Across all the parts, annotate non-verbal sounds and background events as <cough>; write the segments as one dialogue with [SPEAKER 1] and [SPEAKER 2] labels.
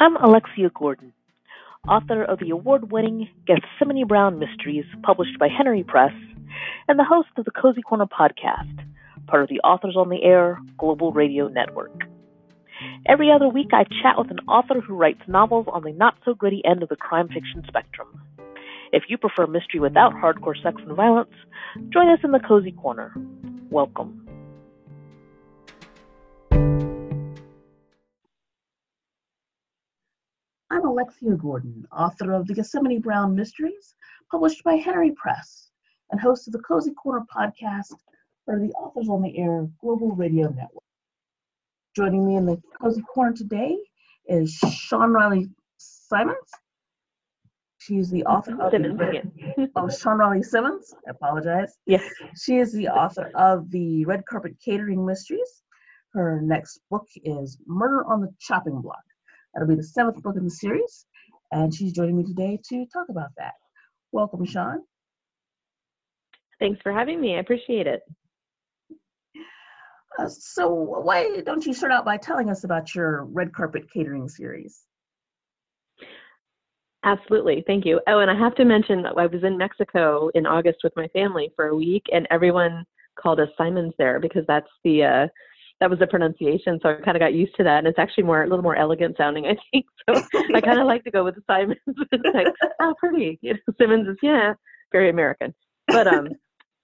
[SPEAKER 1] I'm Alexia Gordon, author of the award winning Gethsemane Brown Mysteries, published by Henery Press, and the host of the Cozy Corner podcast, part of the Authors on the Air Global Radio Network. Every other week, I chat with an author who writes novels on the not so gritty end of the crime fiction spectrum. If you prefer mystery without hardcore sex and violence, join us in the Cozy Corner. Welcome. Alexia Gordon, author of the Gethsemane Brown Mysteries, published by Henery Press, and host of the Cozy Corner podcast for the Authors on the Air Global Radio Network. Joining me in the Cozy Corner today is Shawn Reilly Simons. She's the author of
[SPEAKER 2] Simmons
[SPEAKER 1] the, <laughs> oh, Shawn Reilly Simmons. I apologize.
[SPEAKER 2] Yes.
[SPEAKER 1] She is the author of the Red Carpet Catering Mysteries. Her next book is Murder on the Chopping Block. That'll be the seventh book in the series, and she's joining me today to talk about that. Welcome, Shawn.
[SPEAKER 2] Thanks for having me. I appreciate it.
[SPEAKER 1] Uh, so, why don't you start out by telling us about your red carpet catering series?
[SPEAKER 2] Absolutely. Thank you. Oh, and I have to mention that I was in Mexico in August with my family for a week, and everyone called us Simons there because that's the uh, that was the pronunciation. So I kind of got used to that, and it's actually more a little more elegant sounding, I think. <laughs> So <laughs> I kind of like to go with the Simons. <laughs> it's like, oh, pretty. You know, Simmons is yeah, very American. But um,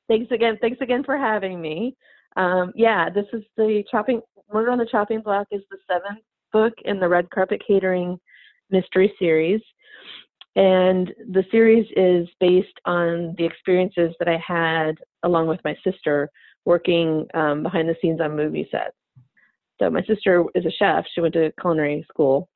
[SPEAKER 2] thanks again. Thanks again for having me. Um, yeah, this is the chopping. Murder on the Chopping Block is the seventh book in the Red Carpet Catering mystery series. And the series is based on the experiences that I had along with my sister working um, behind the scenes on movie sets. So my sister is a chef. She went to culinary school,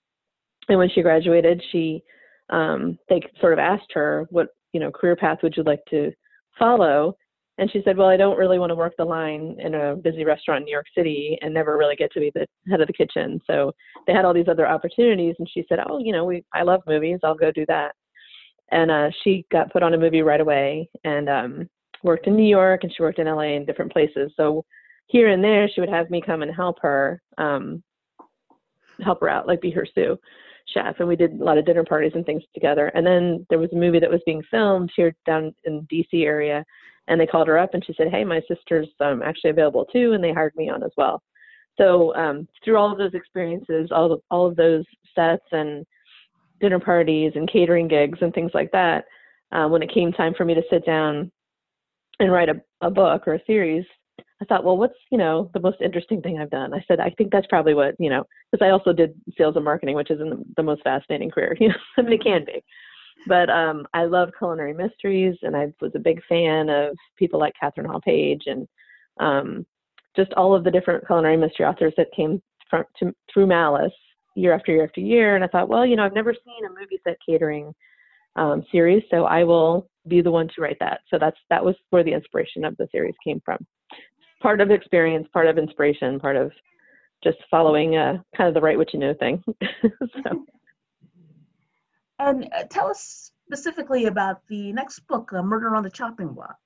[SPEAKER 2] and when she graduated, she um, they sort of asked her, "What you know career path would you like to follow?" And she said, Well, I don't really want to work the line in a busy restaurant in New York City and never really get to be the head of the kitchen. So they had all these other opportunities. And she said, Oh, you know, we, I love movies. I'll go do that. And uh, she got put on a movie right away and um, worked in New York and she worked in LA and different places. So here and there, she would have me come and help her, um, help her out, like be her sous chef. And we did a lot of dinner parties and things together. And then there was a movie that was being filmed here down in DC area and they called her up and she said, "Hey, my sister's um, actually available too," and they hired me on as well. So um, through all of those experiences, all of, all of those sets and dinner parties and catering gigs and things like that, uh, when it came time for me to sit down and write a, a book or a series, I thought, well, what's you know the most interesting thing I've done? I said, I think that's probably what you know, because I also did sales and marketing, which isn't the most fascinating career, <laughs> you know, I mean, it can be but um, I love culinary mysteries, and I was a big fan of people like Katherine Hall Page and um, just all of the different culinary mystery authors that came from to, through Malice year after year after year. And I thought, well, you know, I've never seen a movie set catering um, series, so I will be the one to write that. So that's that was where the inspiration of the series came from. Part of experience, part of inspiration, part of just following uh, kind of the right what you know thing. <laughs> so.
[SPEAKER 1] And uh, tell us specifically about the next book, uh, Murder on the Chopping Block.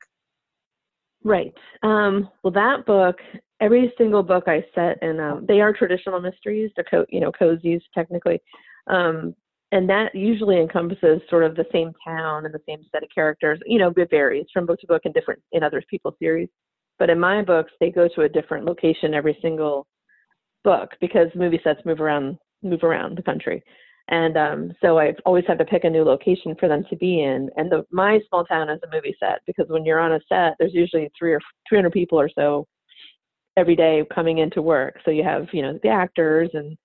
[SPEAKER 2] Right. Um, well, that book, every single book I set, and um, they are traditional mysteries. They're co- you know cozies technically, um, and that usually encompasses sort of the same town and the same set of characters. You know, it varies from book to book and different in other people's series. But in my books, they go to a different location every single book because movie sets move around move around the country and um, so I've always had to pick a new location for them to be in. And the, my small town is a movie set because when you're on a set, there's usually three or 300 people or so every day coming into work. So you have, you know, the actors and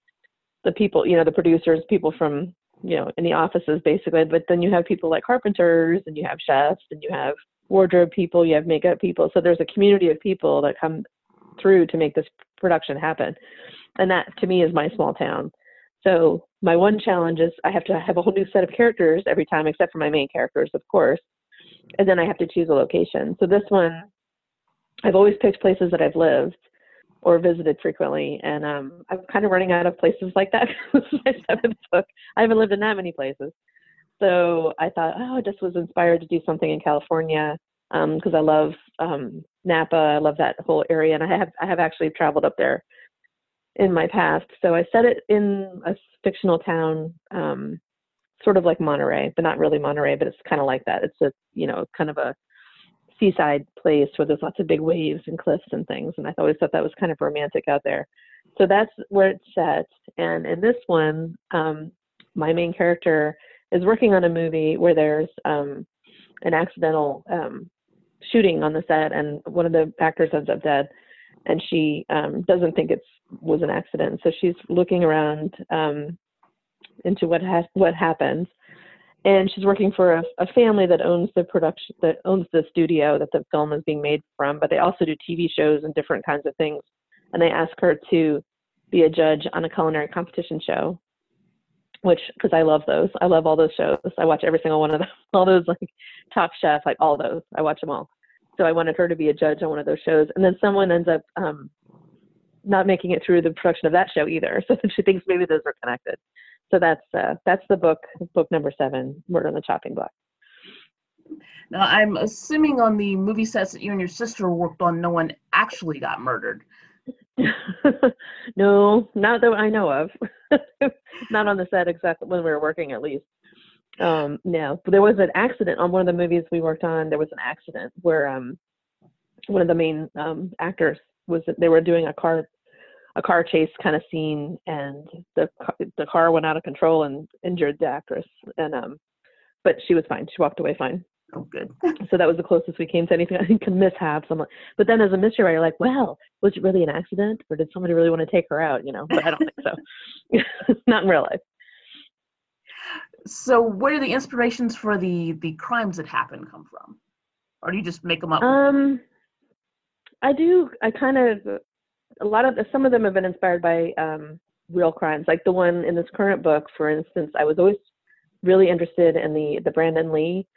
[SPEAKER 2] the people, you know, the producers, people from, you know, in the offices basically. But then you have people like carpenters and you have chefs and you have wardrobe people, you have makeup people. So there's a community of people that come through to make this production happen. And that to me is my small town. So my one challenge is I have to have a whole new set of characters every time, except for my main characters, of course. And then I have to choose a location. So this one, I've always picked places that I've lived or visited frequently, and um, I'm kind of running out of places like that. <laughs> this is my seventh book. I haven't lived in that many places. So I thought, oh, I just was inspired to do something in California because um, I love um, Napa. I love that whole area, and I have I have actually traveled up there in my past. So I set it in a fictional town, um, sort of like Monterey, but not really Monterey, but it's kind of like that. It's a you know kind of a seaside place where there's lots of big waves and cliffs and things. And I always thought that was kind of romantic out there. So that's where it's set. And in this one, um, my main character is working on a movie where there's um, an accidental um, shooting on the set, and one of the actors ends up dead. And she um, doesn't think it was an accident, so she's looking around um, into what has what happened and she's working for a, a, family that owns the production that owns the studio that the film is being made from but they also do tv shows and different kinds of things. And they ask her to be a judge on a culinary competition show which because i love those. I love all those shows. I watch every single one of them. <laughs> All those like top chef like all those. I watch them all. So i wanted her to be a judge on one of those shows. And then someone ends up um not making it through the production of that show either. <laughs> So she thinks maybe those are connected so that's uh, that's the book, book number seven, Murder on the Chopping Block.
[SPEAKER 3] Now, I'm assuming on the movie sets that you and your sister worked on, no one actually got murdered. <laughs>
[SPEAKER 2] no, not that I know of. <laughs> not on the set, exactly when we were working, at least. Um, no, but there was an accident on one of the movies we worked on. There was an accident where um, one of the main um, actors was they were doing a car a car chase kind of scene, and the the car went out of control and injured the actress. And um, but she was fine. She walked away fine.
[SPEAKER 3] Oh, good.
[SPEAKER 2] so that was the closest we came to anything. <laughs> I think mishaps. I'm like, but then as a mystery writer, like, well, was it really an accident, or did somebody really want to take her out? You know, but I don't think so. <laughs> Not in real life.
[SPEAKER 3] So, where do the inspirations for the the crimes that happen come from, or do you just make them up?
[SPEAKER 2] Um, I do. I kind of a lot of some of them have been inspired by um, real crimes, like the one in this current book, for instance. I was always really interested in the the Brandon Lee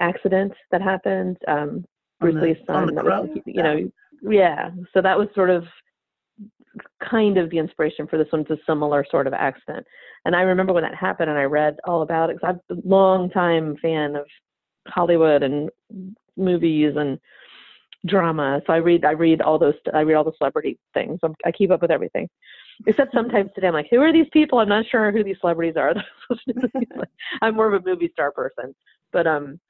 [SPEAKER 2] accident that happened. Um, Bruce Lee's son. That was, you know, yeah. So that was sort of kind of the inspiration for this one. It's a similar sort of accident. And I remember when that happened, and I read all about it because I'm a long time fan of Hollywood and movies and drama. So I read I read all those I read all the celebrity things. I'm, i keep up with everything. Except sometimes today I'm like, who are these people? I'm not sure who these celebrities are. <laughs> I'm more of a movie star person, but um,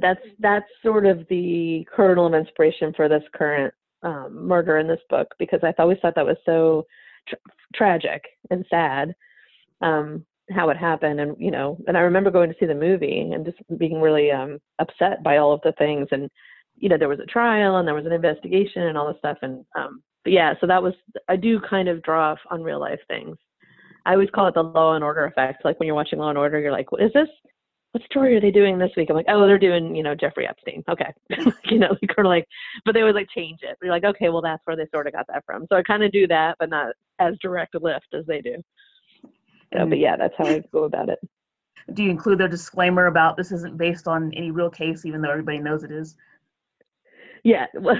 [SPEAKER 2] that's that's sort of the kernel of inspiration for this current um, murder in this book because I always thought that was so tra- tragic and sad. Um, how it happened and you know and i remember going to see the movie and just being really um upset by all of the things and you know there was a trial and there was an investigation and all this stuff. And um but yeah so that was i do kind of draw on real life things. I always call it the law and order effect. Like when you're watching law and order you're like what is this what story are they doing this week? I'm like oh they're doing you know jeffrey epstein. Okay. <laughs> You know kind of like but they always like change it. You're like okay well that's where they sort of got that from. So i kind of do that but not as direct a lift as they do. Know, but yeah that's how i go about it.
[SPEAKER 3] Do you include their disclaimer about this isn't based on any real case even though everybody knows it is
[SPEAKER 2] yeah <laughs> well,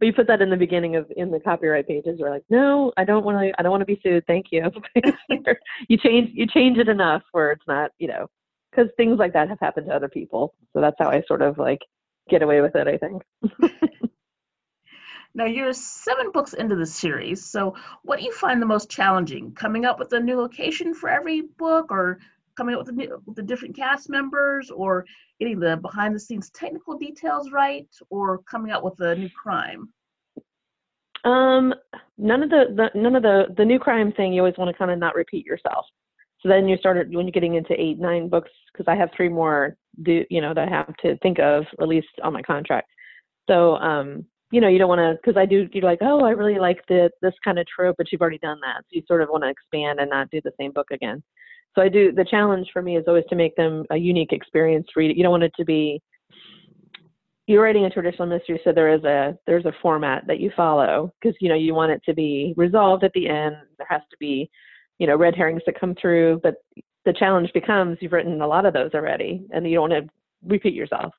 [SPEAKER 2] we put that in the beginning of in the copyright pages we're like no i don't want to i don't want to be sued thank you. <laughs> <laughs> You change you change it enough where it's not you know because things like that have happened to other people so that's how i sort of like get away with it i think.
[SPEAKER 3] Now you're seven books into the series so what do you find the most challenging? Coming up with a new location for every book or coming up with the, with the different cast members or getting the behind the scenes technical details right or coming up with a new crime?
[SPEAKER 2] Um none of the, the none of the the new crime thing you always want to kind of not repeat yourself. So then you started when you're getting into eight nine books because i have three more do you know that i have to think of at least on my contract. So um you know you don't want to because i do you're like oh i really like the this kind of trope but you've already done that. So you sort of want to expand and not do the same book again so I do the challenge for me is always to make them a unique experience read it. You don't want it to be you're writing a traditional mystery, so there is a there's a format that you follow because you know you want it to be resolved at the end. There has to be, you know, red herrings that come through. But the challenge becomes you've written a lot of those already, and you don't want to repeat yourself.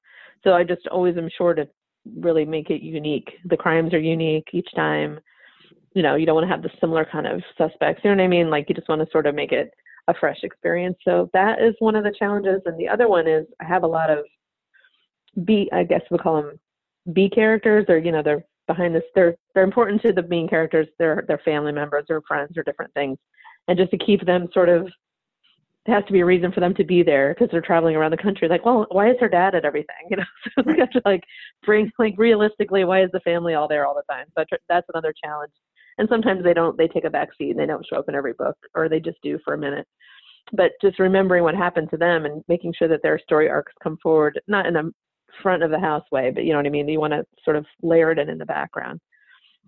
[SPEAKER 2] So I just always am sure to really make it unique. The crimes are unique each time. You know, you don't want to have the similar kind of suspects. You know what I mean? Like you just want to sort of make it a fresh experience. So that is one of the challenges. And the other one is I have a lot of B, I guess we call them B characters, or you know, they're behind this. They're they're important to the main characters. They're they're family members or friends or different things, and just to keep them sort of there has to be a reason for them to be there because they're traveling around the country. Like, well, why is her dad at everything? <laughs> You know, so we have to like bring like realistically, why is the family all there all the time? So that's another challenge. And sometimes they don't. They take a back seat and they don't show up in every book, or they just do for a minute. But just remembering what happened to them and making sure that their story arcs come forward, not in a front of the house way, but you know what I mean. You want to sort of layer it in in the background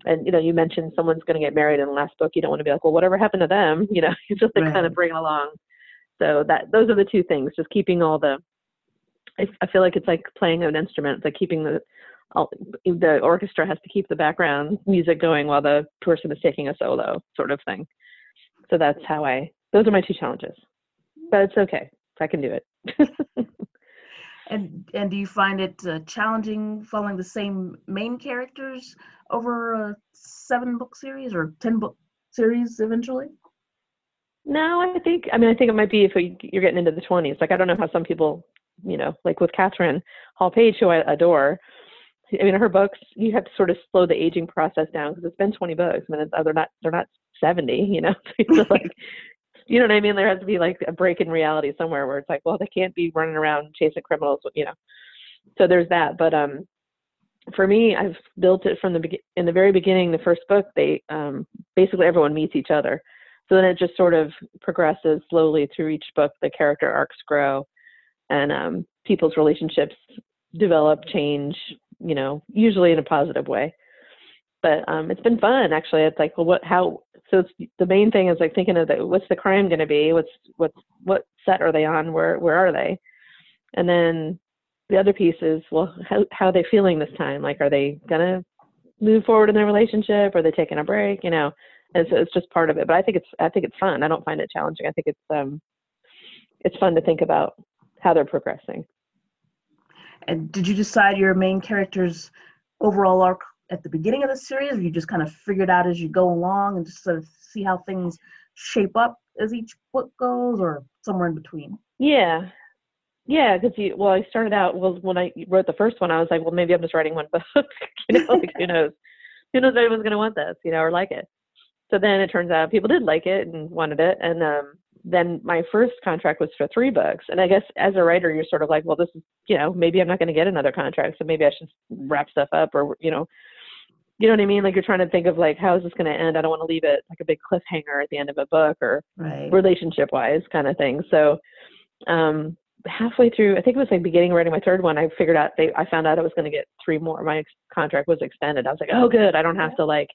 [SPEAKER 2] and you know you mentioned someone's going to get married in the last book you don't want to be like well whatever happened to them <laughs> you know you just like right. kind of bring along so that those are the two things just keeping all the I, I feel like it's like playing an instrument it's like keeping the all, the orchestra has to keep the background music going while the person is taking a solo sort of thing so that's how i those are my two challenges but it's okay i can do it <laughs>
[SPEAKER 3] and and do you find it uh, challenging following the same main characters over a seven book series or ten book series eventually
[SPEAKER 2] no, I think I mean I think it might be if you're getting into the 20s. Like I don't know how some people, you know, like with Katherine Hall Page, who I adore. I mean, her books you have to sort of slow the aging process down because it's been 20 books. I mean, it's, they're not they're not 70, you know. <laughs> so like, you know what I mean? There has to be like a break in reality somewhere where it's like, well, they can't be running around chasing criminals, you know. So there's that. But um, for me, I've built it from the be- in the very beginning. The first book, they um, basically everyone meets each other so then it just sort of progresses slowly through each book. The character arcs grow, and um, people's relationships develop, change. You know, usually in a positive way. But um, it's been fun actually. It's like, well, what, how? So it's the main thing is like thinking of the, what's the crime going to be? What's what's what set are they on? Where where are they? And then the other piece is, well, how how are they feeling this time? Like, are they gonna move forward in their relationship? Are they taking a break? You know, and so it's just part of it. But I think it's I think it's fun. I don't find it challenging. I think it's um it's fun to think about how they're progressing.
[SPEAKER 3] And did you decide your main character's overall arc at the beginning of the series, or you just kind of figured out as you go along and just sort of see how things shape up as each book goes, or somewhere in between?
[SPEAKER 2] Yeah, yeah, because you well, I started out well when I wrote the first one, I was like, well, maybe I'm just writing one <laughs> book, you know, like who knows, who knows anyone's gonna want this, you know, or like it. So then it turns out people did like it and wanted it and um then my first contract was for three books. And i guess as a writer you're sort of like well this is you know maybe i'm not going to get another contract so maybe i should wrap stuff up or you know you know what i mean? Like you're trying to think of like how is this going to end? I don't want to leave it like a big cliffhanger at the end of a book or right. relationship wise kind of thing. So um halfway through i think it was like beginning writing my third one i figured out they i found out i was going to get three more. My contract was extended. I was like oh good. I don't have to like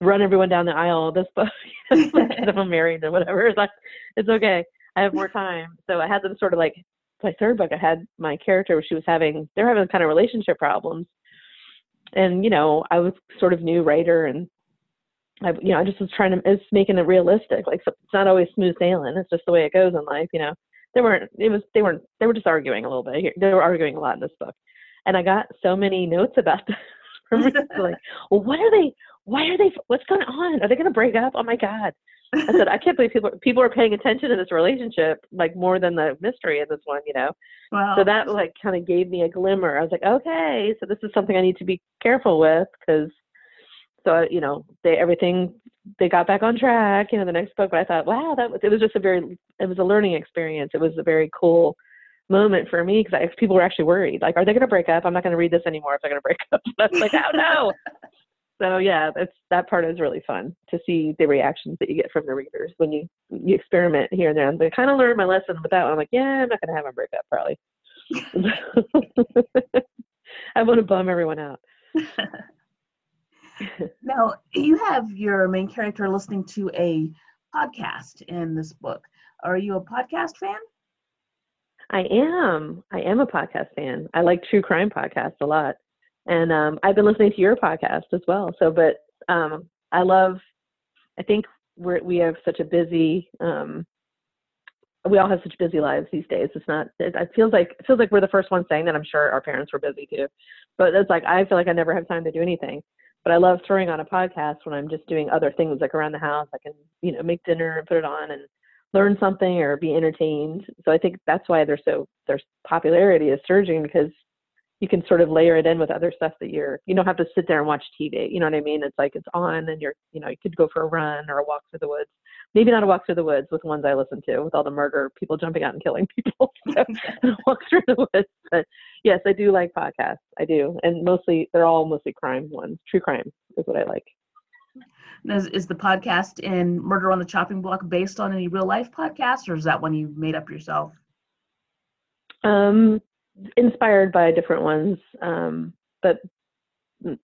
[SPEAKER 2] run everyone down the aisle this book <laughs> if I'm married or whatever. It's like it's okay. I have more time. So I had them sort of like my third book. I had my character. where She was having they're having kind of relationship problems, and you know I was sort of new writer and. I, you know, I just was trying to, it's making it realistic. Like, it's not always smooth sailing. It's just the way it goes in life, you know. They weren't, it was, they weren't, they were just arguing a little bit. They were arguing a lot in this book. And I got so many notes about <laughs> this. like, well, what are they, why are they what's going on? Are they going to break up? Oh my god. I said i can't believe people people are paying attention to this relationship like more than the mystery in this one you know? Wow. so that like kind of gave me a glimmer. I was like okay so this is something i need to be careful with because so you know they everything they got back on track you know the next book but i thought wow that was it was just a very it was a learning experience. It was a very cool moment for me because people were actually worried. Like are they going to break up? I'm not going to read this anymore if they're going to break up. <laughs> I was like oh no so yeah, that's that part is really fun to see the reactions that you get from the readers when you you experiment here and there. And I kind of learned my lesson with that one. I'm like, yeah, I'm not gonna have a break up probably. <laughs> I want to bum everyone out. <laughs>
[SPEAKER 3] now you have your main character listening to a podcast in this book. Are you a podcast fan?
[SPEAKER 2] I am. I am a podcast fan. I like true crime podcasts a lot and um, I've been listening to your podcast as well. So, but um, I love. I think we we have such a busy. Um, we all have such busy lives these days. It's not. It, it feels like it feels like we're the first ones saying that. I'm sure our parents were busy too, but it's like I feel like I never have time to do anything. But I love throwing on a podcast when I'm just doing other things like around the house. I can you know make dinner and put it on and learn something or be entertained. So I think that's why they're so their popularity is surging because you can sort of layer it in with other stuff that you're you don't have to sit there and watch TV. You know what I mean? It's like it's on and you're you know you could go for a run or a walk through the woods. Maybe not a walk through the woods with the ones I listen to with all the murder people jumping out and killing <laughs> people. So <laughs> walk through the woods. But yes, I do like podcasts. I do, and mostly they're all mostly crime ones. True crime is what I like.
[SPEAKER 3] Is, is the podcast in Murder on the Chopping Block based on any real life podcast, or is that one you made up yourself?
[SPEAKER 2] Um, inspired by different ones, um, but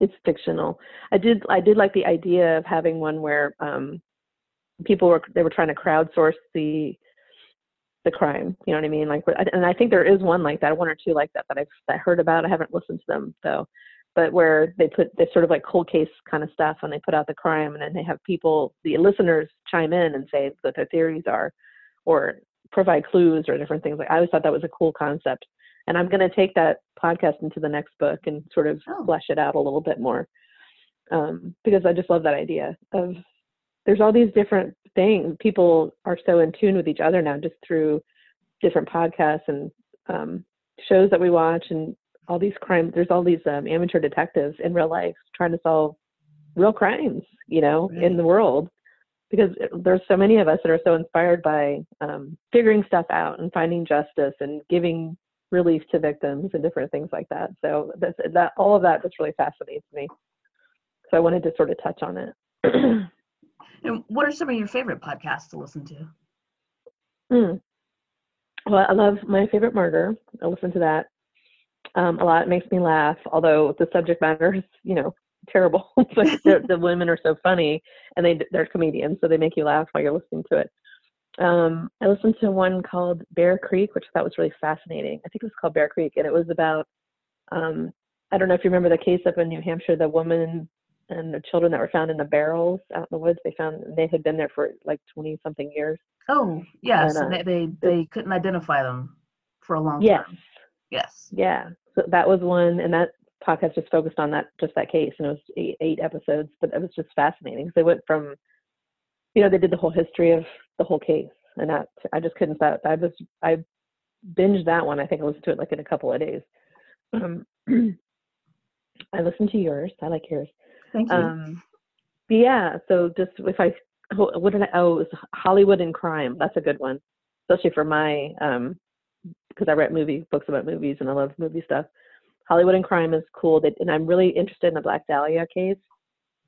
[SPEAKER 2] it's fictional. I did I did like the idea of having one where um, people were they were trying to crowdsource the the crime. You know what I mean? Like, and I think there is one like that, one or two like that that I've that heard about. I haven't listened to them though, but where they put they sort of like cold case kind of stuff, and they put out the crime, and then they have people, the listeners, chime in and say what their theories are, or provide clues or different things. Like I always thought that was a cool concept and I'm going to take that podcast into the next book and sort of oh. flesh it out a little bit more um, because I just love that idea of there's all these different things. People are so in tune with each other now just through different podcasts and um, shows that we watch and all these crimes. There's all these um, amateur detectives in real life trying to solve real crimes, you know, right. in the world because there's so many of us that are so inspired by um, figuring stuff out and finding justice and giving relief to victims and different things like that. So that's, that all of that just really fascinates me. So I wanted to sort of touch on it. <clears throat>
[SPEAKER 3] and what are some of your favorite podcasts to listen to?
[SPEAKER 2] Mm. Well, I love my favorite murder. I listen to that um, a lot. It makes me laugh, although the subject matter is, you know, terrible. <laughs> but the women are so funny, and they they're comedians, so they make you laugh while you're listening to it um, I listened to one called Bear Creek, which I thought was really fascinating. I think it was called Bear Creek, and it was about um, I don't know if you remember the case up in New Hampshire, the woman and the children that were found in the barrels out in the woods. They found they had been there for like twenty something years.
[SPEAKER 3] Oh yes, and, uh, and they, they they couldn't identify them for a long
[SPEAKER 2] yes.
[SPEAKER 3] time. Yes.
[SPEAKER 2] Yeah. So that was one, and that podcast just focused on that just that case, and it was eight, eight episodes, but it was just fascinating. they went from you know, they did the whole history of the whole case, and that I just couldn't stop. I just I binged that one. I think I listened to it like in a couple of days. Um, <clears throat> I listened to yours. I like yours.
[SPEAKER 3] Thank you. Um,
[SPEAKER 2] but yeah, so just if I what did I oh it was Hollywood and crime. That's a good one, especially for my um because I write movie books about movies and I love movie stuff. Hollywood and crime is cool. They, and I'm really interested in the Black Dahlia case.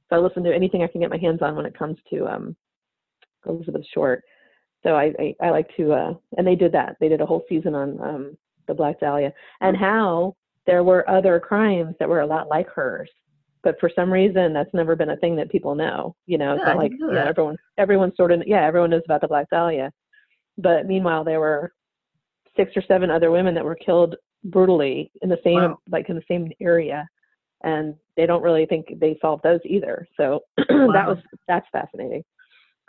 [SPEAKER 2] So I listen to anything I can get my hands on when it comes to um Elizabeth Short. So I, I, I like to, uh, and they did that. They did a whole season on um, the Black Dahlia and how there were other crimes that were a lot like hers. But for some reason, that's never been a thing that people know. You know, it's yeah, not like yeah, everyone, everyone sort of, yeah, everyone knows about the Black Dahlia. But meanwhile, there were six or seven other women that were killed brutally in the same, wow. like in the same area, and they don't really think they solved those either. So <clears throat> wow. that was that's fascinating.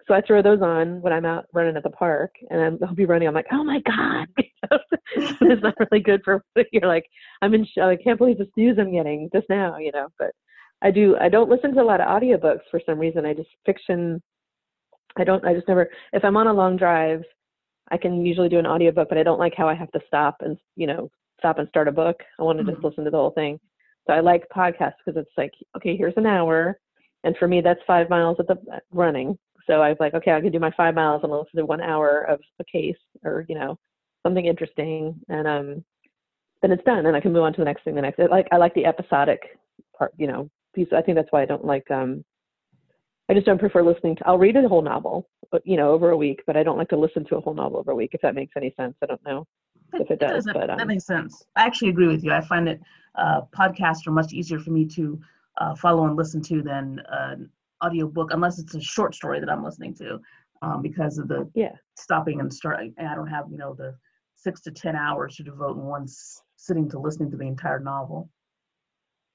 [SPEAKER 2] So I throw those on when I'm out running at the park, and I'm, I'll be running. I'm like, oh my god, <laughs> it's <laughs> not really good for. <laughs> You're like, I'm in. Show. I can't believe the news I'm getting just now, you know. But I do. I don't listen to a lot of audiobooks for some reason. I just fiction. I don't. I just never. If I'm on a long drive, I can usually do an audiobook, but I don't like how I have to stop and you know stop and start a book. I want to mm-hmm. just listen to the whole thing. So I like podcasts because it's like, okay, here's an hour, and for me that's five miles at the running so I was like, okay, I can do my five miles and listen to one hour of a case or, you know, something interesting. And um, then it's done and I can move on to the next thing, the next, like, I like the episodic part, you know, piece. I think that's why I don't like, um, I just don't prefer listening to, I'll read a whole novel, but, you know, over a week, but I don't like to listen to a whole novel over a week, if that makes any sense. I don't know if it does,
[SPEAKER 3] it
[SPEAKER 2] but um,
[SPEAKER 3] that makes sense. I actually agree with you. I find that uh, podcasts are much easier for me to uh, follow and listen to than uh, audiobook unless it's a short story that I'm listening to um, because of the
[SPEAKER 2] yeah
[SPEAKER 3] stopping and starting. And I don't have you know the six to ten hours to devote in one sitting to listening to the entire novel.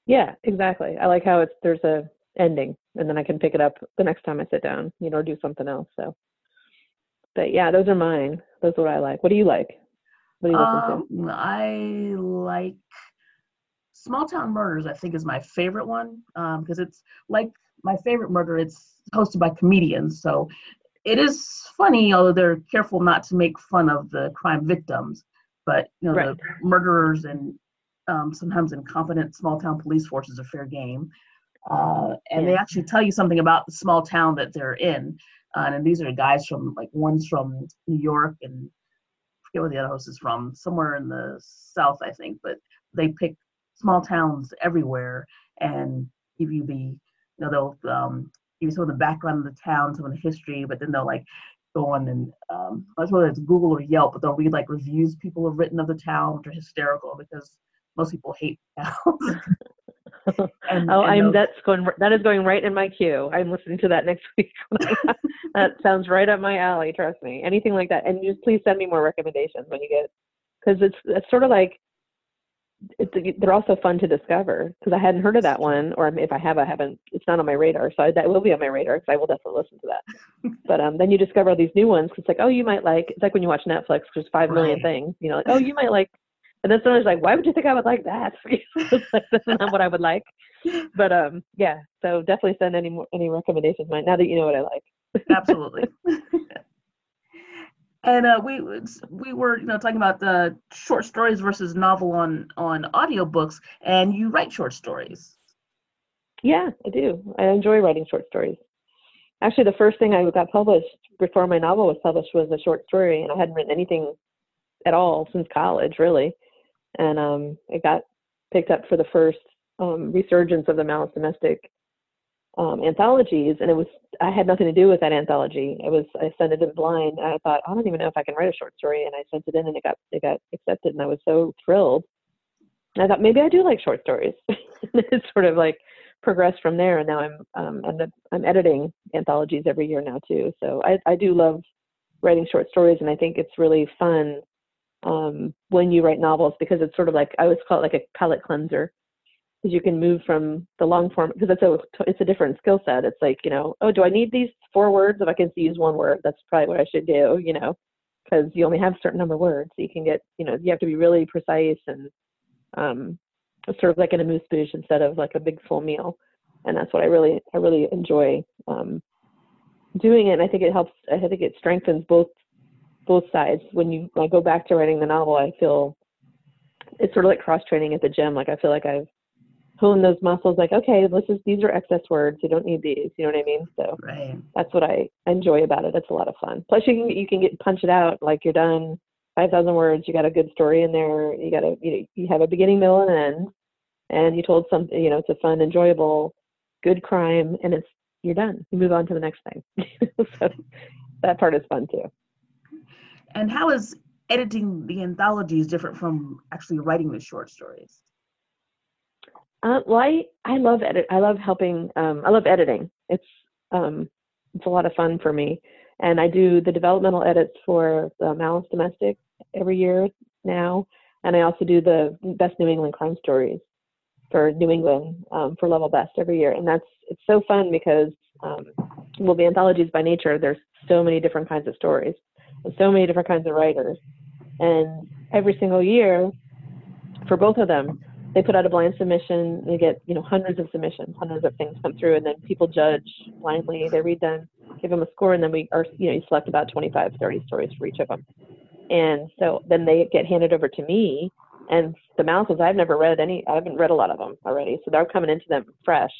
[SPEAKER 2] Yeah, exactly. I like how it's there's a ending, and then I can pick it up the next time I sit down, you know, or do something else. So, but yeah, those are mine. Those are what I like. What do you like? What do you
[SPEAKER 3] um, listen to? I like Small Town Murders. I think is my favorite one because um, it's like my favorite murder. It's hosted by comedians, so it is funny, although they're careful not to make fun of the crime victims. But you know, right. the murderers and um, sometimes incompetent small town police forces are fair game. Uh, and yeah. they actually tell you something about the small town that they're in. Uh, and these are guys from like one's from New York and I forget where the other host is from, somewhere in the south, I think. But they pick small towns everywhere and give you the, you know, they'll um, give you some of the background of the town, some of the history, but then they'll like go on and um, I don't know whether it's Google or Yelp, but they'll read like reviews people have written of the town, which are hysterical because most people hate <laughs> towns.
[SPEAKER 2] and, oh, and I'm those, that's going that is going right in my queue. I'm listening to that next <laughs> week. that sounds right up my alley. Trust me. Anything like that, and just please send me more recommendations when you get because it's it's sort of like it's, they're also fun to discover because I hadn't heard of that one, or if I have, I haven't. It's not on my radar, so that will be on my radar because I will definitely listen to that. <laughs> but um, then you discover all these new ones. Cause it's like, oh, you might like. It's like when you watch Netflix. There's five right. million things. You know, like, <laughs> oh, you might like. And then someone's like, why would you think I would like that? <laughs> That's not what I would like. But um, yeah. So definitely send any more, any recommendations. Mine now that you know what I like.
[SPEAKER 3] Absolutely. And uh, we we were you know talking about the short stories versus novel on on audiobooks and you write short stories.
[SPEAKER 2] Yeah i do. I enjoy writing short stories. Actually the first thing i got published before my novel was published was a short story and i hadn't written anything at all since college really. And um, it got picked up for the first um, resurgence of the malice domestic um, anthologies, and it was I had nothing to do with that anthology. It was I sent it in blind. I thought I don't even know if I can write a short story, and I sent it in, and it got it got accepted, and I was so thrilled. I thought maybe I do like short stories. <laughs> it's sort of like progressed from there, and now I'm um, I'm, I'm editing anthologies every year now too. So I I do love writing short stories, and I think it's really fun um, when you write novels because it's sort of like I always call it like a palate cleanser because you can move from the long form because it's a it's a different skill set. It's like you know, oh, do I need these four words? If I can use one word, that's probably what I should do. You know, because you only have a certain number of words, so you can get you know you have to be really precise and um, sort of like an amuse bouche instead of like a big full meal. And that's what I really I really enjoy um, doing it. And I think it helps. I think it strengthens both both sides. When you when I go back to writing the novel, I feel it's sort of like cross training at the gym. Like I feel like I've hone those muscles like okay this is these are excess words you don't need these you know what i mean? So right. that's what i enjoy about it it's a lot of fun. Plus you can you can get punch it out like you're done 5000 words you got a good story in there you got a you, you have a beginning middle and end and you told something you know it's a fun enjoyable good crime and it's you're done you move on to the next thing. <laughs> So that part is fun too.
[SPEAKER 3] And how is editing the anthologies different from actually writing the short stories
[SPEAKER 2] uh, well, I, I love edit. I love helping. Um, I love editing. It's um, it's a lot of fun for me, and I do the developmental edits for the Malice Domestic every year now, and I also do the Best New England Crime Stories for New England um, for Level Best every year, and that's it's so fun because um, well, the anthologies by nature there's so many different kinds of stories and so many different kinds of writers, and every single year for both of them they put out a blind submission. They get you know hundreds of submissions, hundreds of things come through, and then people judge blindly. They read them, give them a score, and then we are you know you select about 25, 30 stories for each of them. And so then they get handed over to me. And the mountains, I've never read any. I haven't read a lot of them already, so they're coming into them fresh.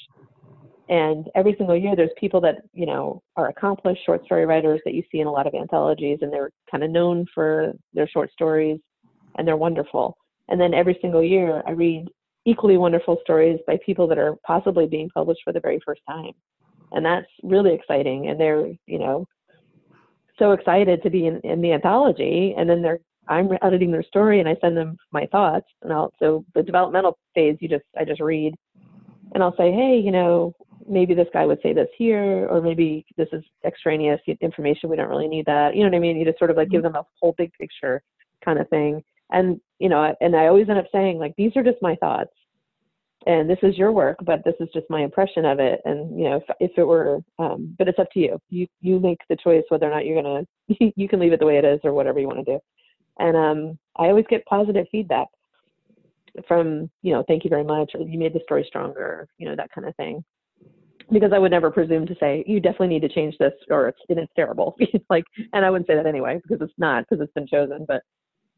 [SPEAKER 2] And every single year, there's people that you know are accomplished short story writers that you see in a lot of anthologies, and they're kind of known for their short stories, and they're wonderful and then every single year, I read equally wonderful stories by people that are possibly being published for the very first time. And that's really exciting. And they're, you know, so excited to be in, in the anthology. And then they're, I'm editing their story and I send them my thoughts. And I'll, so the developmental phase, you just, I just read and I'll say, hey, you know, maybe this guy would say this here, or maybe this is extraneous information. We don't really need that. You know what I mean? You just sort of like give mm-hmm. them a whole big picture kind of thing and you know and i always end up saying like these are just my thoughts and this is your work but this is just my impression of it. And you know if, if it were um, but it's up to you. You you make the choice whether or not you're gonna <laughs> you can leave it the way it is or whatever you want to do. And um, i always get positive feedback from you know thank you very much or you made the story stronger you know that kind of thing. Because i would never presume to say you definitely need to change this or it's it's terrible. <laughs> Like and i wouldn't say that anyway because it's not because it's been chosen but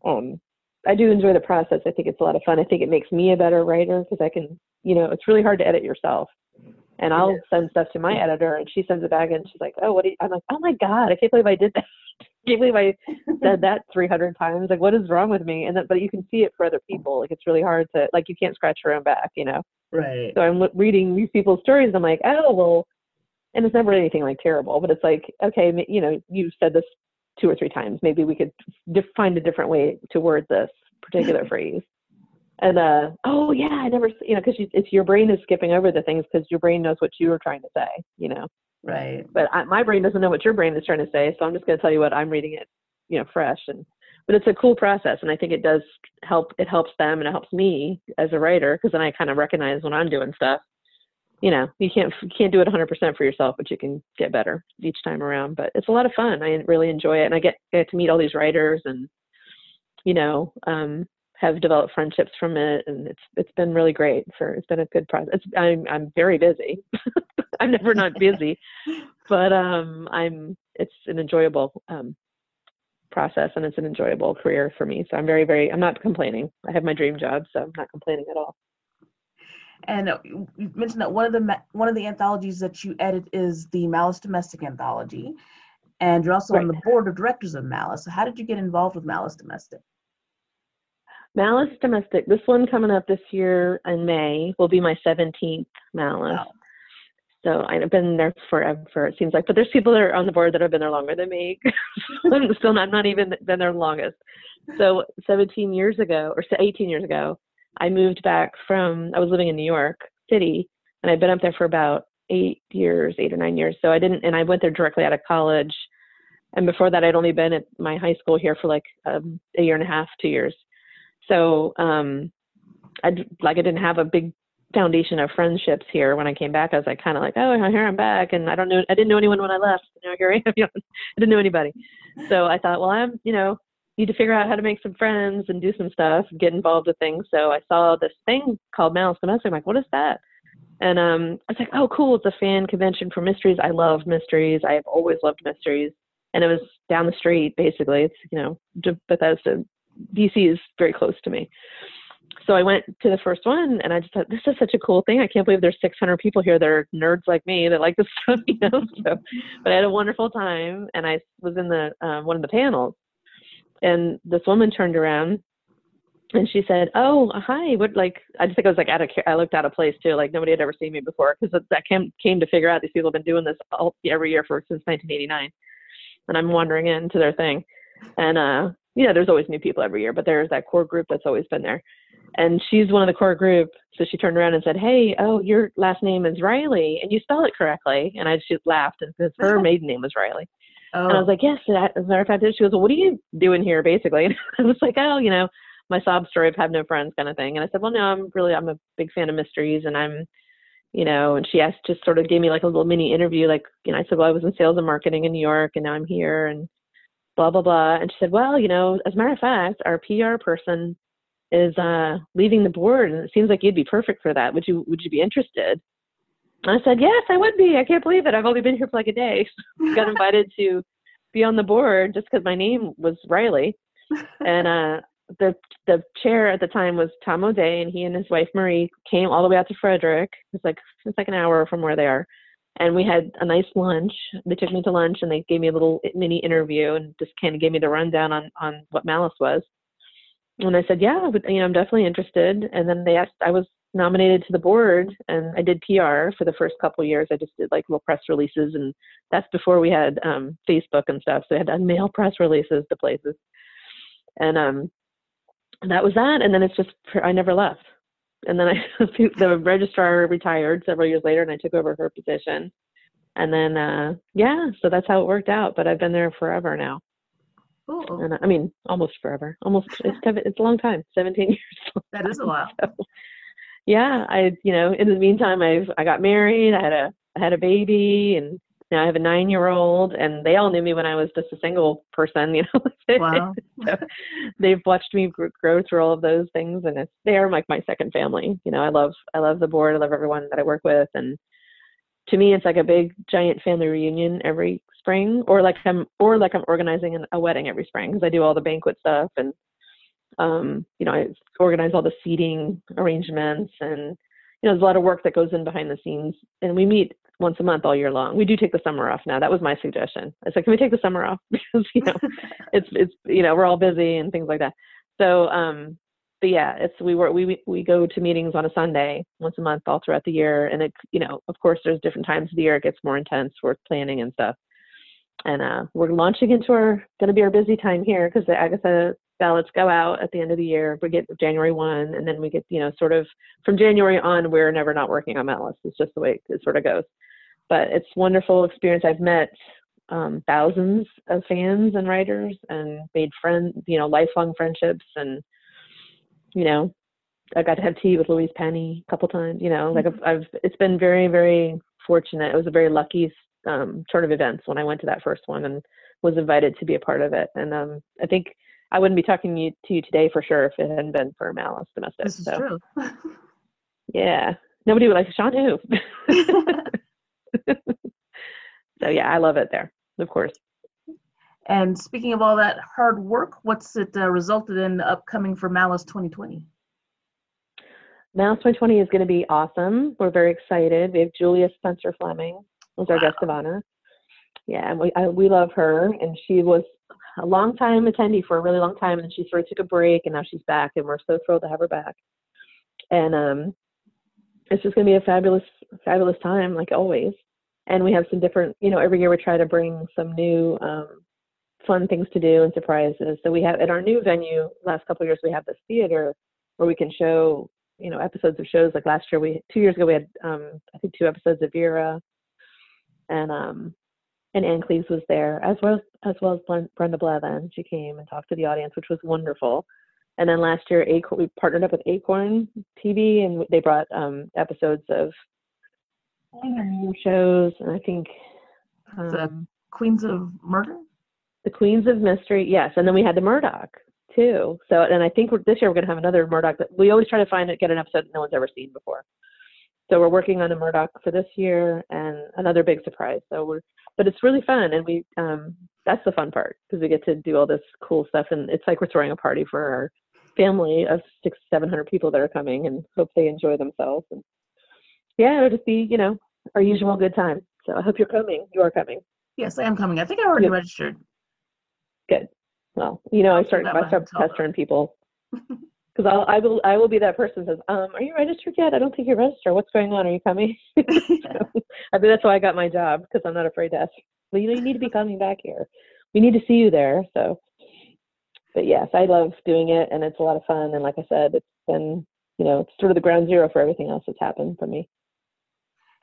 [SPEAKER 2] um I do enjoy the process. I think it's a lot of fun. I think it makes me a better writer because I can, you know, it's really hard to edit yourself. And I'll send stuff to my editor, and she sends it back, and she's like, "Oh, what?" Do you? I'm like, "Oh my god, I can't believe I did that. <laughs> I can't believe I said that <laughs> 300 times. Like, what is wrong with me?" And that, but you can see it for other people. Like, it's really hard to like you can't scratch your own back, you know.
[SPEAKER 3] Right.
[SPEAKER 2] So I'm reading these people's stories. And I'm like, oh well, and it's never anything like terrible, but it's like, okay, you know, you said this two or three times. Maybe we could find a different way to word this particular <laughs> phrase. And uh, oh yeah, I never, you know, because it's your brain is skipping over the things because your brain knows what you were trying to say, you know.
[SPEAKER 3] Right.
[SPEAKER 2] But I, my brain doesn't know what your brain is trying to say, so I'm just going to tell you what I'm reading it, you know, fresh. And but it's a cool process, and I think it does help. It helps them, and it helps me as a writer because then I kind of recognize when I'm doing stuff. You know, you can't you can't do it 100% for yourself, but you can get better each time around. But it's a lot of fun. I really enjoy it, and I get get to meet all these writers and you know, um, have developed friendships from it, and it's it's been really great. For it's been a good process. It's, I'm I'm very busy. <laughs> I'm never not busy, <laughs> but um, I'm it's an enjoyable um, process, and it's an enjoyable career for me. So I'm very very I'm not complaining. I have my dream job, so I'm not complaining at all.
[SPEAKER 3] And uh, you mentioned that one of the one of the anthologies that you edit is the Malice Domestic anthology, and you're also right. on the board of directors of Malice. So how did you get involved with Malice Domestic?
[SPEAKER 2] Malice Domestic, this one coming up this year in May will be my 17th Malice. Wow. So I've been there forever, it seems like. But there's people that are on the board that have been there longer than me. <laughs> I'm still not, not even been there longest. So 17 years ago, or 18 years ago, I moved back from, I was living in New York City, and I'd been up there for about eight years, eight or nine years. So I didn't, and I went there directly out of college. And before that, I'd only been at my high school here for like um, a year and a half, two years. So um, I like I didn't have a big foundation of friendships here when I came back. I was like kind of like, oh, here I'm back, and I don't know, I didn't know anyone when I left. You know, here I am. <laughs> I didn't know anybody. So I thought, well, I'm, you know, need to figure out how to make some friends and do some stuff, get involved with things. So I saw this thing called Malice Domestic. I'm like, what is that? And um, I was like, oh, cool. It's a fan convention for mysteries. I love mysteries. I have always loved mysteries. And it was down the street, basically. It's, you know, Bethesda DC is very close to me. So I went to the first one and I just thought, this is such a cool thing. I can't believe there's 600 people here that are nerds like me that like this stuff, <laughs> you know. So, but I had a wonderful time and I was in the uh, one of the panels, and this woman turned around and she said, "Oh, hi. What like? I just think I was like out of. I looked out of place too. Like nobody had ever seen me before because that came came to figure out these people have been doing this all, every year for since 1989, and I'm wandering into their thing, and uh, you know, there's always new people every year, but there's that core group that's always been there. And she's one of the core group. So she turned around and said, Hey, oh, your last name is Reilly and you spell it correctly. And I just laughed because her <laughs> maiden name was Reilly. Oh. And I was like, Yes, as a matter of fact, she goes, Well, what are you doing here basically? <laughs> And I was like, Oh, you know, my sob story of have no friends kind of thing. And I said, Well, no, I'm really I'm a big fan of mysteries and I'm you know, and she asked just sort of gave me like a little mini interview, like, you know, I said, Well, I was in sales and marketing in New York and now I'm here and blah blah blah and she said well you know as a matter of fact our pr person is uh leaving the board and it seems like you'd be perfect for that would you would you be interested i said yes i would be i can't believe it i've only been here for like a day <laughs> got invited to be on the board just because my name was reilly and uh the the chair at the time was tom o'day and he and his wife marie came all the way out to frederick it's like it's like an hour from where they are and we had a nice lunch. They took me to lunch and they gave me a little mini interview and just kind of gave me the rundown on on what Malice was. And I said, yeah, but, you know, I'm definitely interested. And then they asked, I was nominated to the board and I did PR for the first couple of years. I just did like little press releases and that's before we had um, Facebook and stuff. So I had to mail <laughs> press releases to places. And um, that was that. And then it's just, I never left and then I <laughs> the registrar retired several years later, and I took over her position. And then uh, yeah, so that's how it worked out. But I've been there forever now.
[SPEAKER 3] Cool.
[SPEAKER 2] And I mean, almost forever. Almost it's <laughs> it's a long time. Seventeen years.
[SPEAKER 3] That is a while.
[SPEAKER 2] So, yeah, I you know in the meantime I've I got married. I had a I had a baby, and now I have a nine year old, and they all knew me when I was just a single person, <laughs> you know. <laughs>
[SPEAKER 3] Wow. <laughs>
[SPEAKER 2] so they've watched me grow through all of those things, and it's they are like my second family. You know, I love I love the board, I love everyone that I work with, and to me, it's like a big giant family reunion every spring, or like I'm or like I'm organizing an, a wedding every spring because I do all the banquet stuff and Um, you know, I organize all the seating arrangements and you know, there's a lot of work that goes in behind the scenes and we meet once a month all year long. We do take the summer off now. That was my suggestion. I said, can we take the summer off? <laughs> because, you know, <laughs> it's, it's, you know, we're all busy and things like that. So, um, but yeah, it's, we were, we, we go to meetings on a Sunday once a month all throughout the year. And it, you know, of course there's different times of the year it gets more intense for planning and stuff. And, uh, we're launching into our, going to be our busy time here because the Agatha ballots go out at the end of the year. We get January 1, and then we get, you know, sort of from January on, we're never not working on Malice. It's just the way it sort of goes but it's wonderful experience. I've met um, thousands of fans and writers and made friends, you know, lifelong friendships. And, you know, I got to have tea with Louise Penny a couple times, you know, like I've, I've, it's been very, very fortunate. It was a very lucky um, turn of events when I went to that first one and was invited to be a part of it. And um, I think I wouldn't be talking to you, to you today for sure if it hadn't been for Malice Domestic.
[SPEAKER 3] This is
[SPEAKER 2] so,
[SPEAKER 3] true.
[SPEAKER 2] yeah. Nobody would like Shawn who. <laughs> <laughs> so yeah, I love it there, of course.
[SPEAKER 3] And speaking of all that hard work, what's it uh, resulted in upcoming for Malice 2020?
[SPEAKER 2] Malice 2020 is going to be awesome. We're very excited. We have Julia Spencer Fleming as our wow. guest of honor. Yeah, and we I, we love her, and she was a long time attendee for a really long time, and she sort of took a break, and now she's back, and we're so thrilled to have her back. And um, it's just going to be a fabulous, fabulous time, like always. And we have some different, you know, every year we try to bring some new um, fun things to do and surprises. So we have at our new venue, last couple of years, we have this theater where we can show, you know, episodes of shows. Like last year, we two years ago we had, um, I think, two episodes of Vera, and um, and Ann Cleeves was there as well as, as well as Brenda Blethyn. She came and talked to the audience, which was wonderful. And then last year, Acorn, we partnered up with Acorn TV, and they brought um, episodes of shows, and I think
[SPEAKER 3] um, the Queens of Murder,
[SPEAKER 2] the Queens of Mystery, yes. And then we had the Murdoch too. So, and I think this year we're going to have another Murdoch. But we always try to find it, get an episode that no one's ever seen before. So we're working on a Murdoch for this year, and another big surprise. So we're, but it's really fun, and we um, that's the fun part because we get to do all this cool stuff, and it's like we're throwing a party for our family of six, seven hundred people that are coming, and hope they enjoy themselves. And yeah, it'll just be you know our usual good time. So I hope you're coming. You are coming.
[SPEAKER 3] Yes, I am coming. I think I already registered.
[SPEAKER 2] Good. Well, you know, I started I start pestering people <laughs> because I'll I will I will be that person says, um, are you registered yet? I don't think you're registered. What's going on? Are you coming? <laughs> so, I think that's why I got my job because I'm not afraid to ask. Well, you know, you need to be coming back here. We need to see you there. So but yes, I love doing it and it's a lot of fun. And like I said, it's been, you know, it's sort of the ground zero for everything else that's happened for me.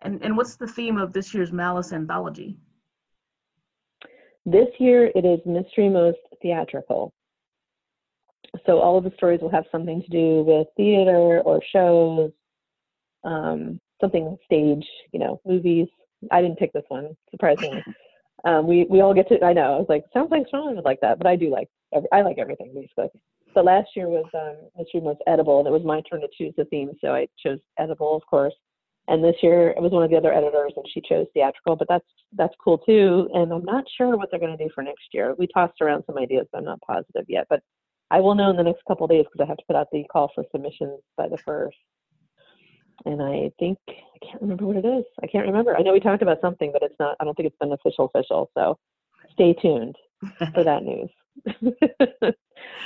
[SPEAKER 3] And, and what's the theme of this year's Malice anthology?
[SPEAKER 2] This year it is Mystery Most Theatrical. So all of the stories will have something to do with theater or shows, um, something stage, you know, movies. I didn't pick this one, surprisingly. <laughs> um, we we all get to. I know. I was like, sounds like Shawn would like that, but I do like. I like everything basically. So last year was um, mystery most edible, and it was my turn to choose the theme, so I chose edible, of course. And this year it was one of the other editors, and she chose theatrical, but that's that's cool too. And I'm not sure what they're going to do for next year. We tossed around some ideas, but I'm not positive yet. But I will know in the next couple days because I have to put out the call for submissions by the first and I think I can't remember what it is. I can't remember. I know we talked about something, but it's not. I don't think it's been official official. So stay tuned <laughs> for that news. <laughs>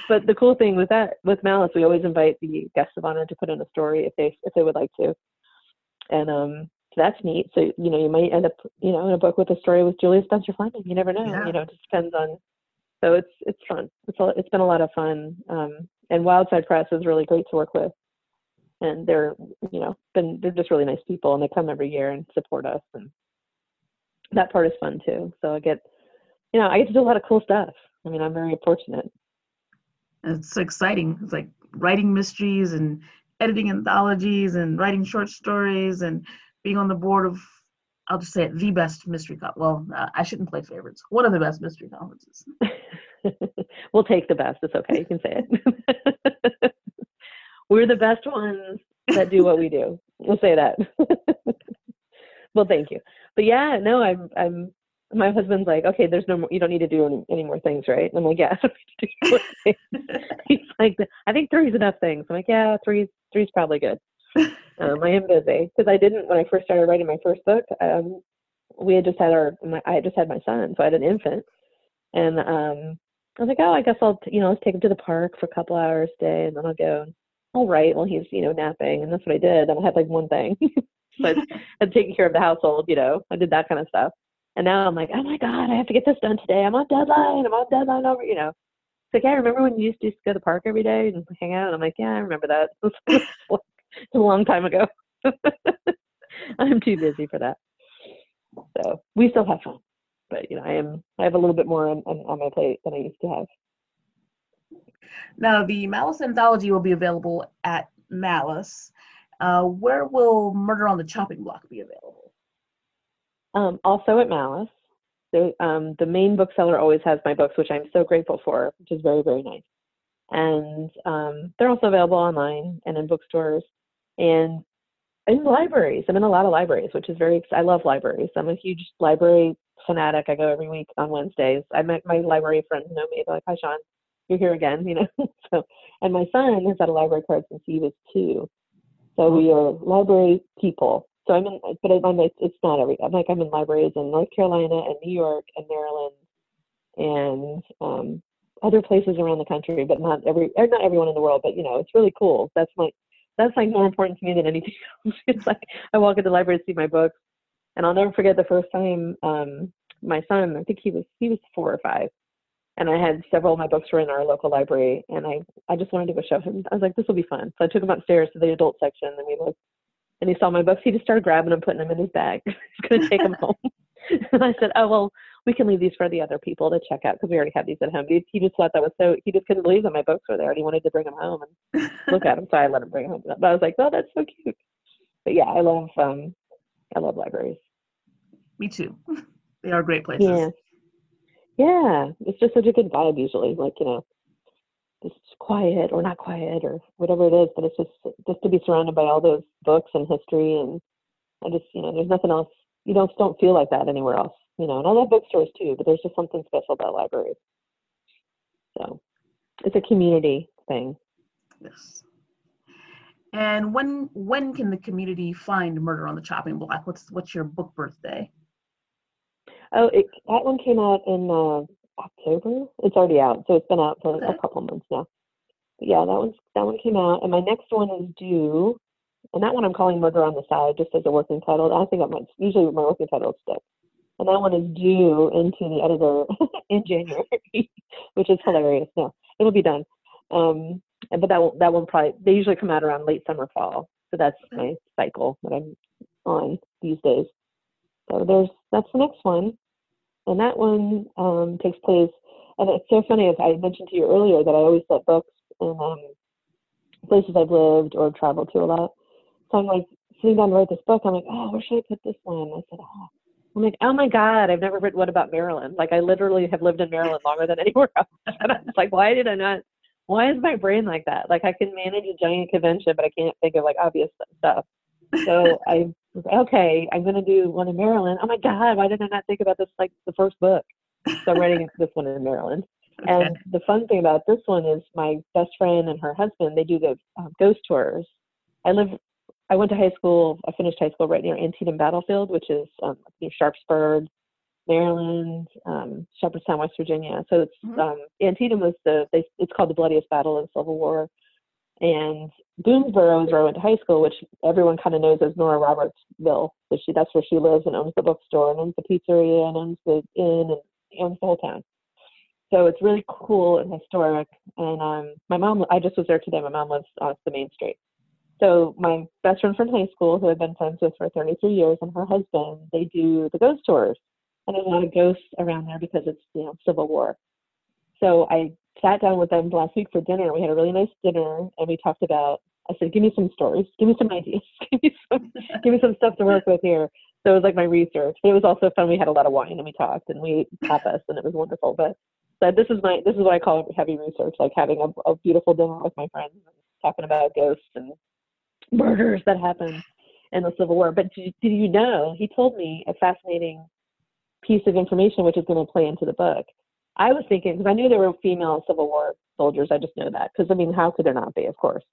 [SPEAKER 2] but the cool thing with that with Malice, we always invite the guests of honor to put in a story if they if they would like to, and um, so that's neat. So you know you might end up you know in a book with a story with Julia Spencer Fleming. You never know. Yeah. You know it just depends on. So it's it's fun. It's a, it's been a lot of fun. Um, and Wildside Press is really great to work with. And they're you know been they're just really nice people and they come every year and support us. And that part is fun too. So i get you know i get to do a lot of cool stuff. I mean i'm very fortunate.
[SPEAKER 3] It's exciting. It's like writing mysteries and editing anthologies and writing short stories and being on the board of i'll just say it the best mystery con- well uh, i shouldn't play favorites. One of the best mystery conferences <laughs> <laughs>
[SPEAKER 2] we'll take the best it's okay you can say it <laughs> we're the best ones that do what we do. We'll say that. <laughs> well, thank you. But yeah, no, I'm I'm my husband's like, okay, there's no more, you don't need to do any, any more things, right? And I'm like, yeah. He's like, I think three's enough things. I'm like, yeah, three's three's probably good. Um, I am busy because I didn't when I first started writing my first book. Um, we had just had our, my, I had just had my son, so I had an infant, and um, I was like, oh, I guess I'll, you know, let's take him to the park for a couple hours a day, and then I'll go. All right, well, he's, you know, napping, and that's what I did. And I had like one thing. <laughs> but <laughs> <laughs> I'm taking care of the household, you know, I did that kind of stuff. And now I'm like, oh my God, I have to get this done today. I'm on deadline. I'm on deadline over, you know. It's like, yeah, I remember when you used to go to the park every day and hang out? And I'm like, yeah, I remember that. it's a long time ago. I'm too busy for that. So we still have fun. But, you know, I am, I have a little bit more on, on, on my plate than I used to have.
[SPEAKER 3] Now, the Malice anthology will be available at Malice. Uh, where will Murder on the Chopping Block be available?
[SPEAKER 2] Um, also at Malice. The, um, the main bookseller always has my books, which I'm so grateful for, which is very, very nice. And um, they're also available online and in bookstores and in libraries. I'm in a lot of libraries, which is very, I love libraries. I'm a huge library fanatic. I go every week on Wednesdays. I met my library friends who know me. They're like, hi, Shawn, you're here again, you know? <laughs> so, and my son has had a library card since he was two. So we are library people. So I'm in, but I'm it's not every. I'm like I'm in libraries in North Carolina and New York and Maryland, and um, other places around the country, but not every, or not everyone in the world. But you know, it's really cool. That's my, that's like more important to me than anything <laughs> else. it's like I walk into the library to see my books, and I'll never forget the first time um, my son. I think he was he was four or five, and I had several of my books were in our local library, and I I just wanted to go show him. I was like, this will be fun. So I took him upstairs to the adult section, and we looked, and he saw my books. He just started grabbing them, putting them in his bag. He's going to take them home. and <laughs> I said, oh well, we can leave these for the other people to check out because we already have these at home. He, he just thought that was so. He just couldn't believe that my books were there, and he wanted to bring them home and <laughs> look at them. So I let him bring them home. But I was like, oh, that's so cute. But yeah, I love um, I love libraries.
[SPEAKER 3] Me too. <laughs> They are great places.
[SPEAKER 2] Yeah yeah, it's just such a good vibe usually. Like you know, just quiet or not quiet or whatever it is. But it's just just to be surrounded by all those books and history and I just you know, there's nothing else. You don't don't feel like that anywhere else. You know, and I love bookstores too, but there's just something special about libraries. So it's a community thing.
[SPEAKER 3] Yes. And when when can the community find Murder on the Chopping Block? What's what's your book birthday?
[SPEAKER 2] Oh, it, that one came out in uh, October. It's already out, so it's been out for okay. a couple months now. But yeah, that one that one came out, and my next one is due, and that one I'm calling Murder on the Side just as a working title. I think that might usually my working title stick, and that one is due into the editor <laughs> in January, <laughs> which is hilarious. No, it'll be done. Um, but that one, that one probably they usually come out around late summer fall, so that's my cycle that I'm on these days. So there's that's the next one, and that one um, takes place. And it's so funny, as I mentioned to you earlier, that I always set books in um, places I've lived or traveled to a lot. So I'm like sitting down to write this book. I'm like, oh, where should I put this one? I said, oh. I'm like, oh my God, I've never written one about Maryland. Like I literally have lived in Maryland longer than <laughs> anywhere else. And I was like, why did I not? Why is my brain like that? Like I can manage a giant convention, but I can't think of like obvious stuff. So I okay, I'm going to do one in Maryland. Oh my God, why did I not think about this like the first book? So I'm writing <laughs> this one in Maryland. Okay. And the fun thing about this one is my best friend and her husband, they do the um, ghost tours. I live, I went to high school, I finished high school right near Antietam Battlefield, which is um, near Sharpsburg, Maryland, um, Shepherdstown, West Virginia. So it's, mm-hmm. um, Antietam was the, they, it's called the bloodiest battle in the Civil War. And Boonsboro is where I went to high school, which everyone kind of knows as Nora Robertsville. So she that's where she lives and owns the bookstore and owns the pizzeria and owns the inn and owns the whole town. So it's really cool and historic. And um, my mom, I just was there today. My mom lives on the main street. So my best friend from high school, who I've been friends with for 33 years, and her husband, they do the ghost tours. And there's a lot of ghosts around there because it's you know Civil War. So I sat down with them last week for dinner. We had a really nice dinner, and we talked about. I said, "Give me some stories. Give me some ideas. <laughs> give me some. give me some stuff to work with here." So it was like my research. But it was also fun. We had a lot of wine and we talked and we ate tapas and it was wonderful. But but this is my this is what I call heavy research, like having a, a beautiful dinner with my friends, and talking about ghosts and murders that happened in the Civil War. But did you know? He told me a fascinating piece of information which is going to play into the book. I was thinking because I knew there were female Civil War soldiers. I just know that because I mean, how could there not be? Of course.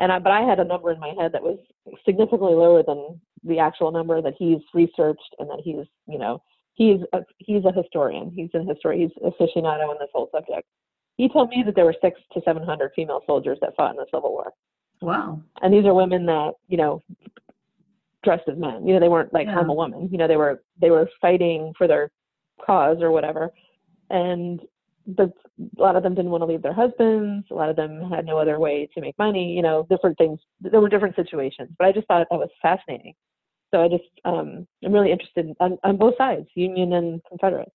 [SPEAKER 2] And I, but I had a number in my head that was significantly lower than the actual number that he's researched and that he's, you know, he's a, he's a historian. He's a historian. He's aficionado on this whole subject. He told me that there were six to seven hundred female soldiers that fought in the Civil War.
[SPEAKER 3] Wow.
[SPEAKER 2] And these are women that you know dressed as men. You know, they weren't like yeah. I'm a woman. You know, they were they were fighting for their cause or whatever. And the, a lot of them didn't want to leave their husbands. A lot of them had no other way to make money. You know, different things. There were different situations. But I just thought that was fascinating. So I just um, I'm really interested on, on both sides, Union and Confederate.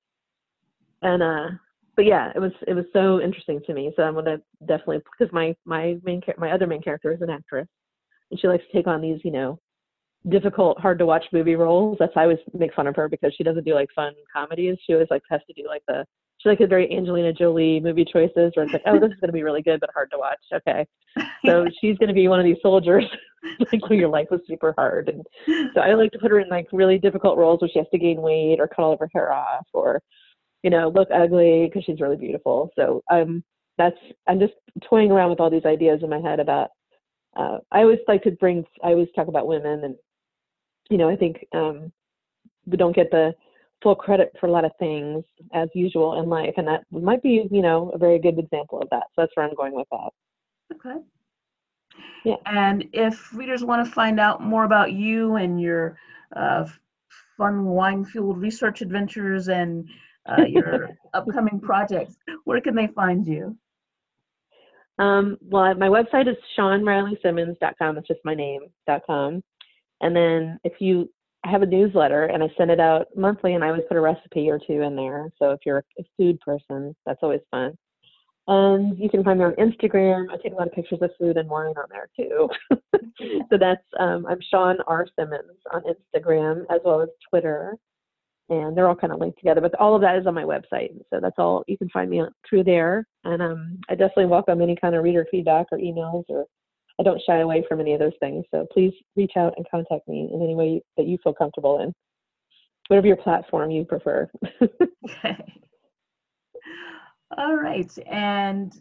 [SPEAKER 2] And uh, but yeah, it was it was so interesting to me. So I'm gonna definitely because my my main my other main character is an actress, and she likes to take on these you know difficult, hard to watch movie roles. That's why I always make fun of her because she doesn't do like fun comedies. She always like has to do like the she like a very Angelina Jolie movie choices where it's like, oh, this is gonna be really good but hard to watch. Okay, so <laughs> she's gonna be one of these soldiers <laughs> like where your life was super hard, and so I like to put her in like really difficult roles where she has to gain weight or cut all of her hair off or you know look ugly because she's really beautiful. So um that's I'm just toying around with all these ideas in my head about uh, I always like to bring I always talk about women and you know, I think um, we don't get the full credit for a lot of things as usual in life, and that might be, you know, a very good example of that. So that's where I'm going with that.
[SPEAKER 3] Okay. Yeah. And if readers want to find out more about you and your uh, fun wine-fueled research adventures and uh, your <laughs> upcoming projects, where can they find you?
[SPEAKER 2] Um, well, my website is ShawnReillySimmons.com. It's just my name.com. And then if you I have a newsletter and I send it out monthly and I always put a recipe or two in there. So if you're a food person, that's always fun. And you can find me on Instagram. I take a lot of pictures of food and wine on there too. <laughs> so that's um, I'm Shawn R. Simmons on Instagram as well as Twitter. And they're all kind of linked together, but all of that is on my website. So that's all you can find me through there. And um, I definitely welcome any kind of reader feedback or emails or I don't shy away from any of those things. So please reach out and contact me in any way that you feel comfortable in, whatever your platform you prefer. <laughs> okay.
[SPEAKER 3] All right. And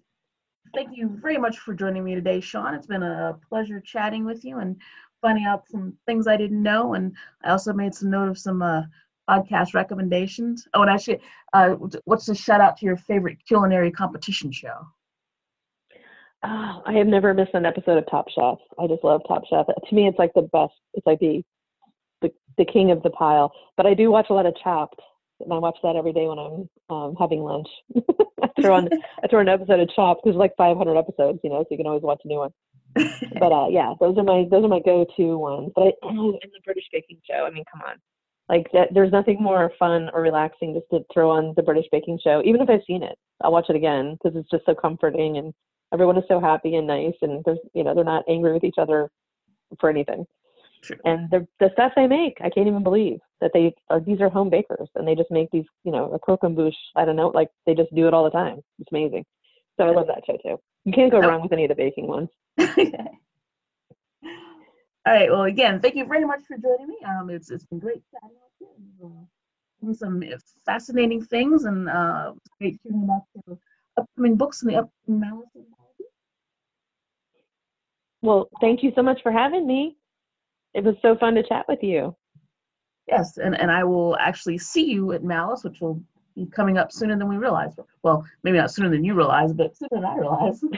[SPEAKER 3] thank you very much for joining me today, Shawn. It's been a pleasure chatting with you and finding out some things I didn't know. And I also made some note of some uh, podcast recommendations. Oh, and actually, uh, what's the shout out to your favorite culinary competition show?
[SPEAKER 2] Oh, I have never missed an episode of Top Chef. I just love Top Chef. To me, it's like the best. It's like the the, the king of the pile. But I do watch a lot of Chopped, and I watch that every day when I'm um, having lunch. <laughs> I throw on <laughs> I throw an episode of Chopped. Because there's like 500 episodes, you know, so you can always watch a new one. <laughs> but uh, yeah, those are my those are my go-to ones. But I, <clears throat> oh, in the British Baking Show, I mean, come on, like that, there's nothing more fun or relaxing just to throw on the British Baking Show. Even if I've seen it, I'll watch it again because it's just so comforting and everyone is so happy and nice and there's you know they're not angry with each other for anything. True. and the the stuff they make i can't even believe that they are these are home bakers and they just make these you know a croquembouche i don't know like they just do it all the time. It's amazing. So i love that show too. You can't go wrong with any of the baking ones. <laughs>
[SPEAKER 3] All right well again thank you very much for joining me. Um it's it's been great chatting with you uh, some fascinating things and uh great tuning up to upcoming books in the upcoming Malice
[SPEAKER 2] well, thank you so much for having me. It was so fun to chat with you.
[SPEAKER 3] Yes, and, and I will actually see you at Malice, which will be coming up sooner than we realize. Well, maybe not sooner than you realize, but sooner than I realize. <laughs>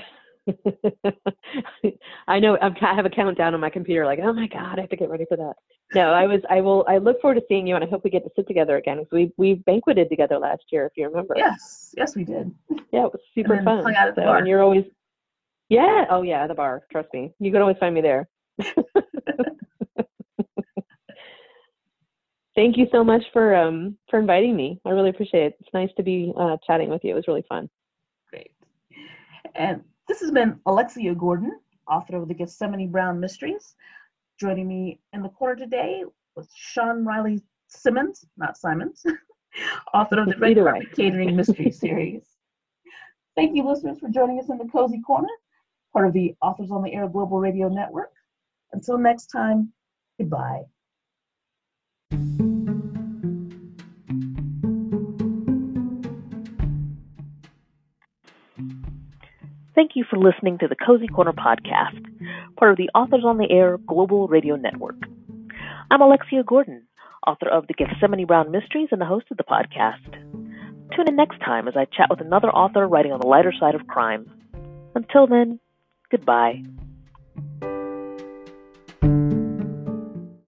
[SPEAKER 3] <laughs>
[SPEAKER 2] I know i have a countdown on my computer, like, oh my god, I have to get ready for that. No, I was, I will, I look forward to seeing you, and I hope we get to sit together again because we we banqueted together last year, if you remember.
[SPEAKER 3] Yes, yes, we did.
[SPEAKER 2] Yeah, it was super fun. So, and you're always yeah. Oh, yeah. The bar. Trust me. You can always find me there. <laughs> Thank you so much for um for inviting me. I really appreciate it. It's nice to be uh, chatting with you. It was really fun.
[SPEAKER 3] Great. And this has been Alexia Gordon, author of the Gethsemane Brown Mysteries. Joining me in the corner today was Shawn Reilly Simmons, not Simons, <laughs> author of the Red Carpet Catering Mystery <laughs> Series. Thank you, listeners, for joining us in the Cozy Corner part of the Authors on the Air Global Radio Network. Until next time, goodbye.
[SPEAKER 1] Thank you for listening to the Cozy Corner podcast, part of the Authors on the Air Global Radio Network. I'm Alexia Gordon, author of The Gethsemane Brown Mysteries and the host of the podcast. Tune in next time as I chat with another author writing on the lighter side of crime. Until then, goodbye.